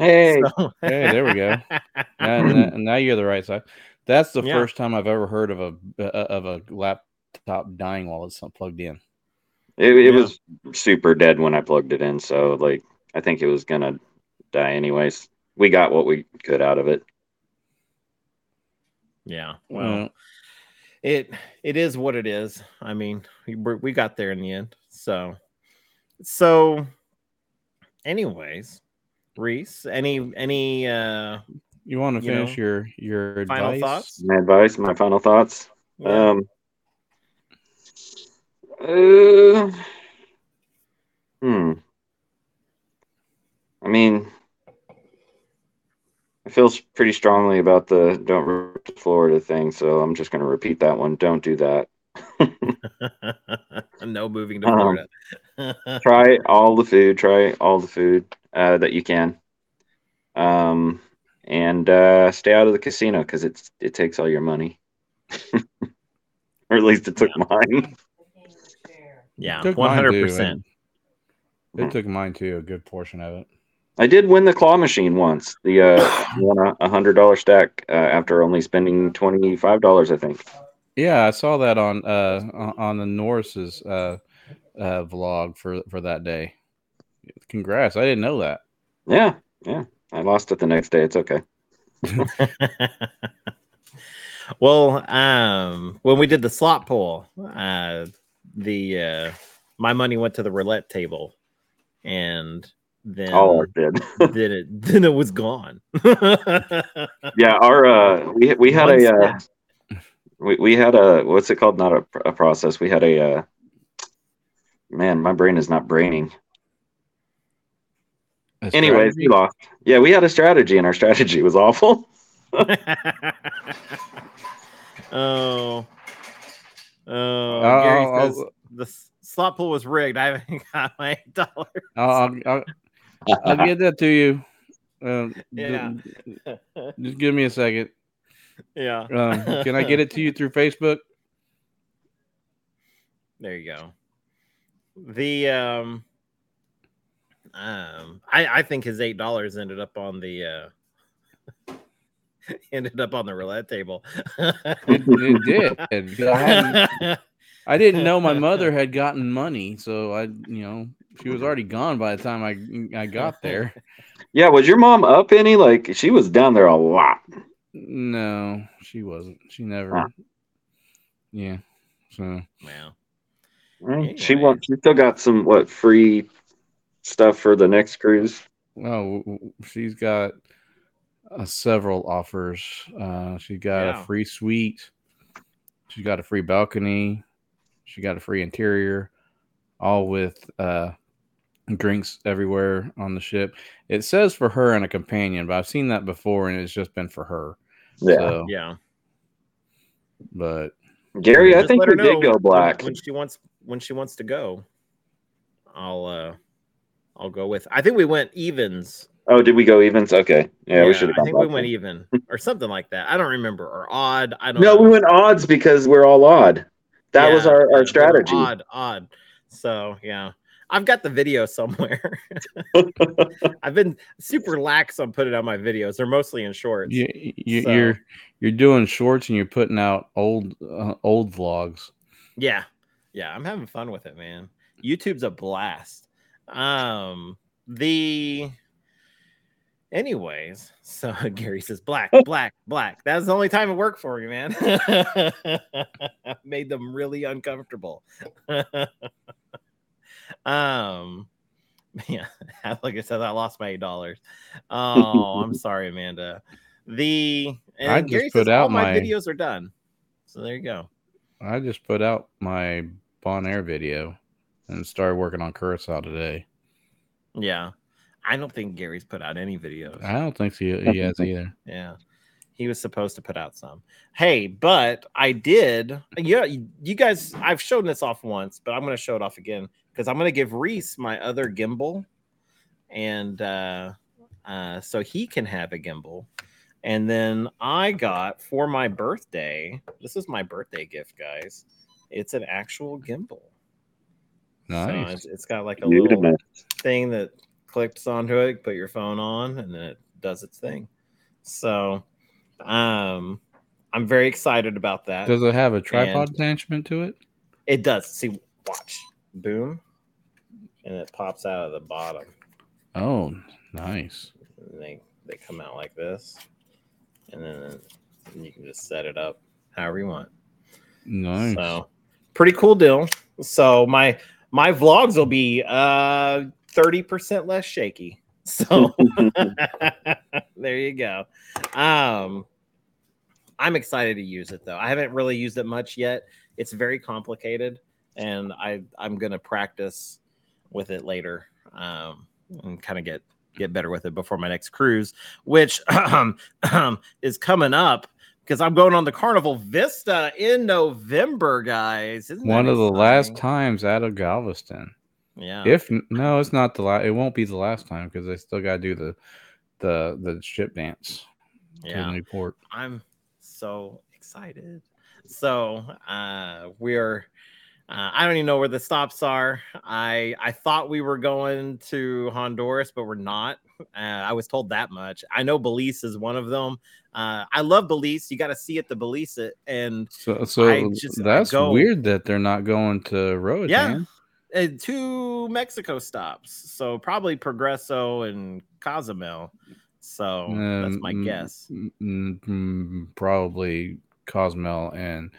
Hey, So- (laughs) Hey, there we go. (laughs) Now, now- now you're the right side. That's the Yeah. first time I've ever heard of a uh, of a laptop dying while it's plugged in. it, it Yeah. was super dead when I plugged it in, so like I think it was gonna die anyways. We got what we could out of it. yeah. Well, Well, it it is what it is. I mean, we we got there in the end. So so anyways, Reese, any any uh you want to you know, finish your your final advice? thoughts? My advice, my final thoughts. Yeah. Um. Uh, hmm. I mean, I I feel pretty strongly about the don't rip the Florida thing, so I'm just going to repeat that one. Don't do that. (laughs) no moving to Um, Florida. (laughs) try all the food. Try all the food uh, that you can, um, and uh, stay out of the casino because it's it takes all your money, (laughs) or at least it took mine. yeah, Took one mine hundred percent. and It took mine too, a good portion of it. I did win the claw machine once. The uh, (coughs) won a- a hundred dollar stack uh, after only spending twenty five dollars, I think. Yeah, I saw that on uh on- on the Norris's uh uh vlog for for that day. Congrats! I didn't know that. Yeah, yeah. I lost it the next day. It's okay. (laughs) well, um, when we did the slot pull, uh, the uh, my money went to the roulette table, and then All ours did. (laughs) then it then it was gone. (laughs) yeah, our uh, we we had One a uh, we we had a what's it called? Not a, a process. We had a uh, man. My brain is not braining. A Anyways, we lost. Yeah, we had a strategy, and our strategy was awful. (laughs) (laughs) oh, oh, I'll- Gary I'll- the slot pool was rigged. I haven't (laughs) got my eight dollars. I'll, I'll, I'll, I'll get that to you. Um, Yeah. just give me a second. yeah. Um, can I get it to you through Facebook? There you go. The um um I I think his eight dollars ended up on the uh (laughs) ended up on the roulette table. It, it did. (laughs) I, I didn't know my mother (laughs) had gotten money, so I, you know, she was already gone by the time I I got there. Yeah, was your mom up any? Like she was down there a lot. No, she wasn't. She never. Huh. Yeah. So Wow. Well, She wants. She still got some what free stuff for the next cruise. well, w- w- she's got uh, several offers. Uh, she got Yeah. a free suite. She got a free balcony. She got a free interior, all with uh, drinks everywhere on the ship. It says for her and a companion, but I've seen that before, and it's just been for her. Yeah, So, Yeah. but Gary, I think let you her did go black. when she wants when she wants to go. I'll uh I'll go with I think we went evens. Oh, did we go evens? Okay, yeah, we should have. I think we went even or something like that. I don't remember or odd. I don't No, know. we went odds because we're all odd. That was our, our strategy. Odd, odd. So yeah, I've got the video somewhere. (laughs) I've been super lax on putting out my videos. They're mostly in shorts. you, you, So- you're you're doing shorts and you're putting out old uh, old vlogs. Yeah, yeah, I'm having fun with it, man. YouTube's a blast. Um, the anyways, so (laughs) Gary says black, black, black. That's the only time it worked for me, man. (laughs) Made them really uncomfortable. (laughs) um, yeah, like I said, I lost my eight dollars. Oh, I'm sorry, Amanda. The and I just Gary put says out my my- videos are done. So there you go. I just put out my Bonaire video and started working on Curacao today. Yeah. I don't think Gary's put out any videos. I don't think he, he (laughs) has either. Yeah. He was supposed to put out some. Hey, but I did. Yeah, you, guys, I've shown this off once, but I'm going to show it off again because I'm going to give Reese my other gimbal. And uh, uh, so he can have a gimbal. And then I got for my birthday, this is my birthday gift, guys. It's an actual gimbal. So it's, it's got like a little Beautiful. thing that clicks onto it, put your phone on, and then it does its thing. So, um, I'm very excited about that. Does it have a tripod And- attachment to it? It does. See, watch, boom, and it pops out of the bottom. Oh, nice. And they they come out like this, and then you can just set it up however you want. Nice. So, pretty cool deal. So my my vlogs will be uh 30% less shaky. (laughs) So (laughs) there you go. Um I'm excited to use it though. I haven't really used it much yet. It's very complicated and I I'm going to practice with it later um and kind of get get better with it before my next cruise, which (clears throat) is coming up because I'm going on the Carnival Vista in November, guys. Isn't One of the last times out of Galveston. Yeah. If no, it's not the last. It won't be the last time because they still got to do the the the ship dance to yeah. Newport. I'm so excited. So uh we're uh, I don't even know where the stops are. I I thought we were going to Honduras, but we're not. Uh, I was told that much. I know Belize is one of them. Uh, I love Belize. You got to see it to Belize it, and So so just- that's weird that they're not going to Roatan. yeah, uh, two Mexico stops. So probably Progreso and Cozumel. So that's my Um, guess. mm, mm, mm, probably Cozumel and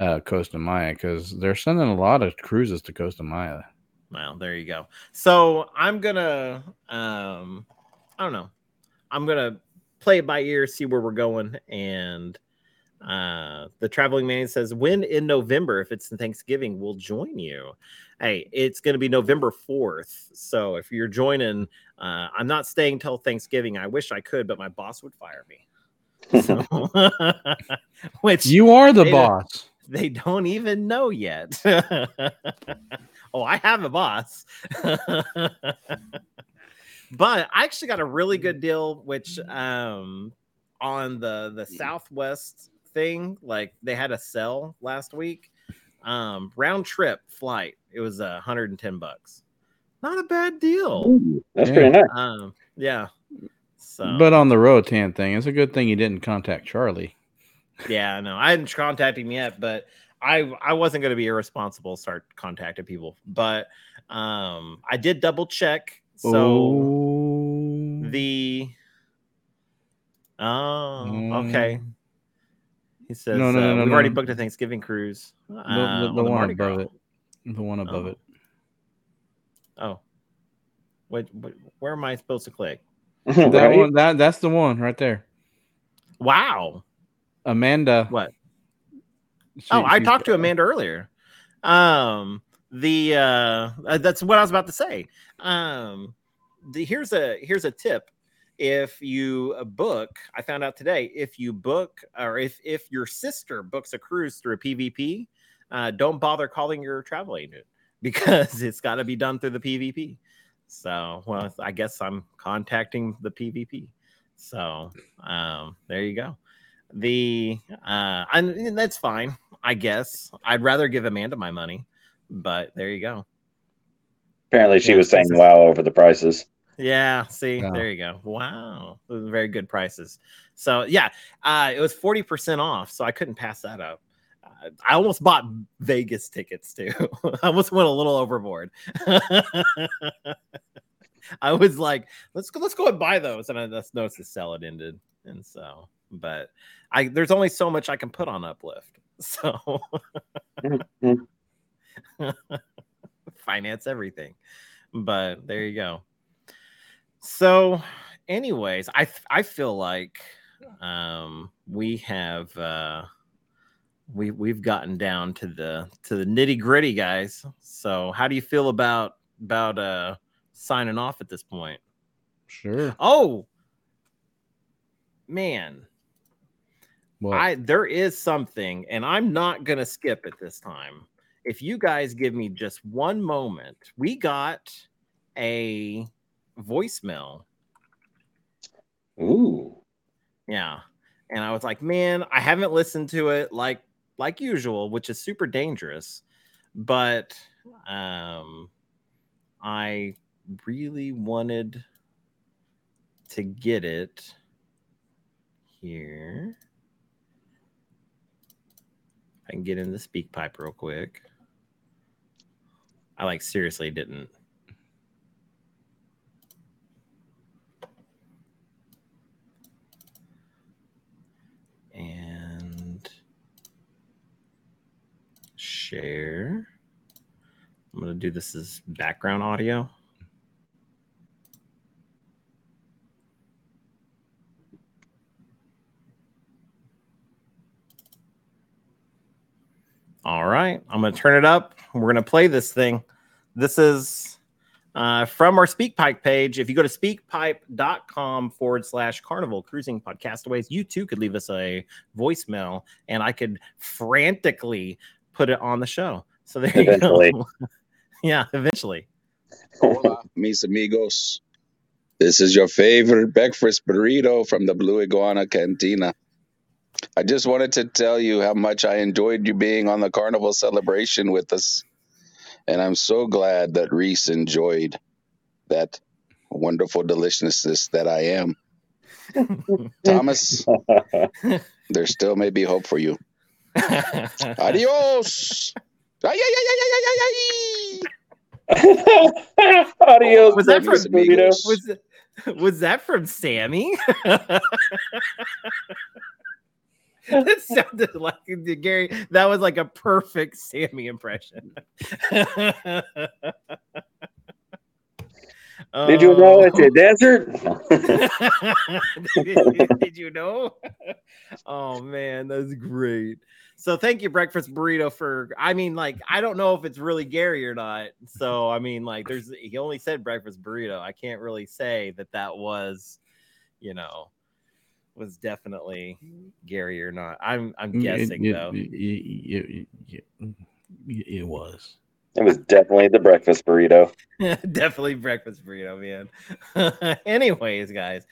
uh, Costa Maya because they're sending a lot of cruises to Costa Maya. Well, there you go. So I'm gonna um I don't know. I'm gonna play it by ear, see where we're going. And uh the traveling man says, when in November, if it's Thanksgiving, we'll join you. Hey, it's gonna be November 4th. So if you're joining, uh I'm not staying till Thanksgiving. I wish I could, but my boss would fire me. So (laughs) which You are the They boss. they don't even know yet. (laughs) oh, I have a boss. (laughs) but I actually got a really good deal, which um on the the Southwest thing, like they had a sell last week. Um, round trip flight, it was a hundred and ten bucks. Not a bad deal. Ooh, that's Yeah. pretty nice. Um, yeah. So But on the Roatan thing, it's a good thing you didn't contact Charlie. Yeah, no, I hadn't contacted him yet, but I I wasn't going to be irresponsible. Start contacting people, but um, I did double check. So oh, the oh okay, he says No, no, no, uh, no, we've already booked a Thanksgiving cruise. the, uh, the, on the one above it, the one above Oh. it. Oh, wait, wait, where am I supposed to click? (laughs) That one, that that's the one right there. Wow, Amanda. what? She- oh, I talked to Amanda earlier. Um, the uh, uh, that's what I was about to say. Um, the here's a here's a tip. If you uh, book, I found out today, if you book or if if your sister books a cruise through a PVP, uh, don't bother calling your travel agent (laughs) because it's got to be done through the PVP. So, well, I guess I'm contacting the PVP. So, um, there you go. The uh, and that's fine. I guess I'd rather give Amanda my money, but there you go. Apparently, she Yeah, was saying wow over the prices. Yeah, see, Yeah. there you go. Wow, those are very good prices. So yeah, uh, it was forty percent off, so I couldn't pass that up. Uh, I almost bought Vegas tickets too. (laughs) I almost went a little overboard. (laughs) I was like, let's go, let's go and buy those, and I just noticed the sell it ended, and so, but I there's only so much I can put on Uplift, (laughs) so Mhm. (laughs) finance everything. But there you go. So, anyways, I I feel like um we have uh we we've gotten down to the to the nitty gritty guys so how do you feel about about uh signing off at this point Sure. oh man Well, I there is something, and I'm not gonna skip it this time. If you guys give me just one moment, we got a voicemail. Ooh. Yeah. And I was like, man, I haven't listened to it like like usual, which is super dangerous. But um I really wanted to get it here. I can get in the speak pipe real quick. I like seriously didn't. And share. I'm going to do this as background audio. All right, I'm going to turn it up. We're going to play this thing. This is uh, from our SpeakPipe page. If you go to speakpipe.com forward slash carnival cruising podcastaways, you too could leave us a voicemail and I could frantically put it on the show. So there Eventually. you go. (laughs) yeah, eventually. Hola, mis amigos. This is your favorite breakfast burrito from the Blue Iguana Cantina. I just wanted to tell you how much I enjoyed you being on the carnival celebration with us. And I'm so glad that Reese enjoyed that wonderful deliciousness that I am. (laughs) Thomas, (laughs) there still may be hope for you. (laughs) Adios. Ay, ay, ay, ay, ay, ay, ay, ay. Adios, was that from amigos. was, was that from Sammy? (laughs) that sounded like Gary. That was like a perfect Sammy impression. (laughs) Did you know it's a oh. desert? did, (laughs) did you know? Oh man, that's great. So thank you, Breakfast Burrito, for I mean, like, I don't know if it's really Gary or not. So I mean, like, there's he only said breakfast burrito. I can't really say that that was, you know, was definitely Gary or not. I'm I'm mm, guessing it, though. It, it- it- it- it was. It was definitely the breakfast burrito. (laughs) Definitely breakfast burrito, man. (laughs) Anyways, guys,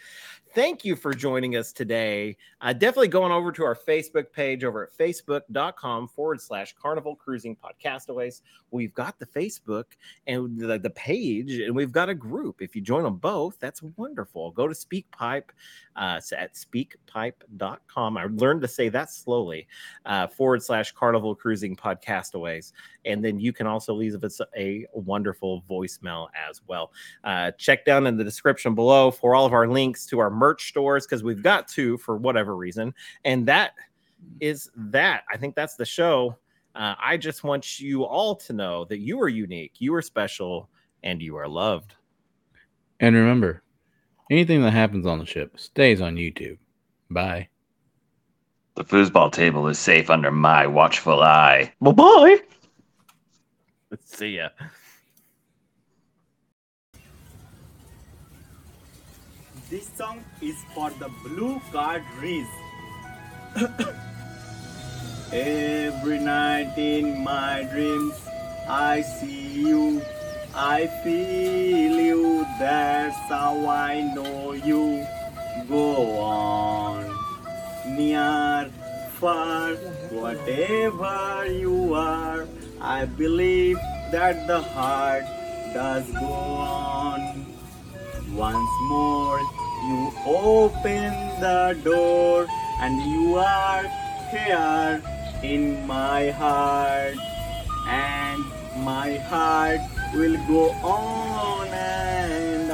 thank you for joining us today. Uh, definitely going over to our Facebook page over at facebook.com forward slash carnival cruising podcastaways. We've got the Facebook and the, the page, and we've got a group. If you join them both, that's wonderful. Go to SpeakPipe uh, at speakpipe.com. I learned to say that slowly uh, forward slash carnival cruising podcastaways. And then you can also leave us a wonderful voicemail as well. Uh, check down in the description below for all of our links to our merch stores because we've got two for whatever reason. And that is that. I think that's the show. Uh, I just want you all to know that you are unique, you are special, and you are loved. And remember, anything that happens on the ship stays on YouTube. Bye. The foosball table is safe under my watchful eye. Bye bye. (laughs) See ya. This song is for the blue card Riz. (coughs) Every night in my dreams, I see you, I feel you. That's how I know you. Go on, near, far, whatever you are. I believe that the heart does go on. Once more, you open the door, and you are here in my heart. And my heart will go on and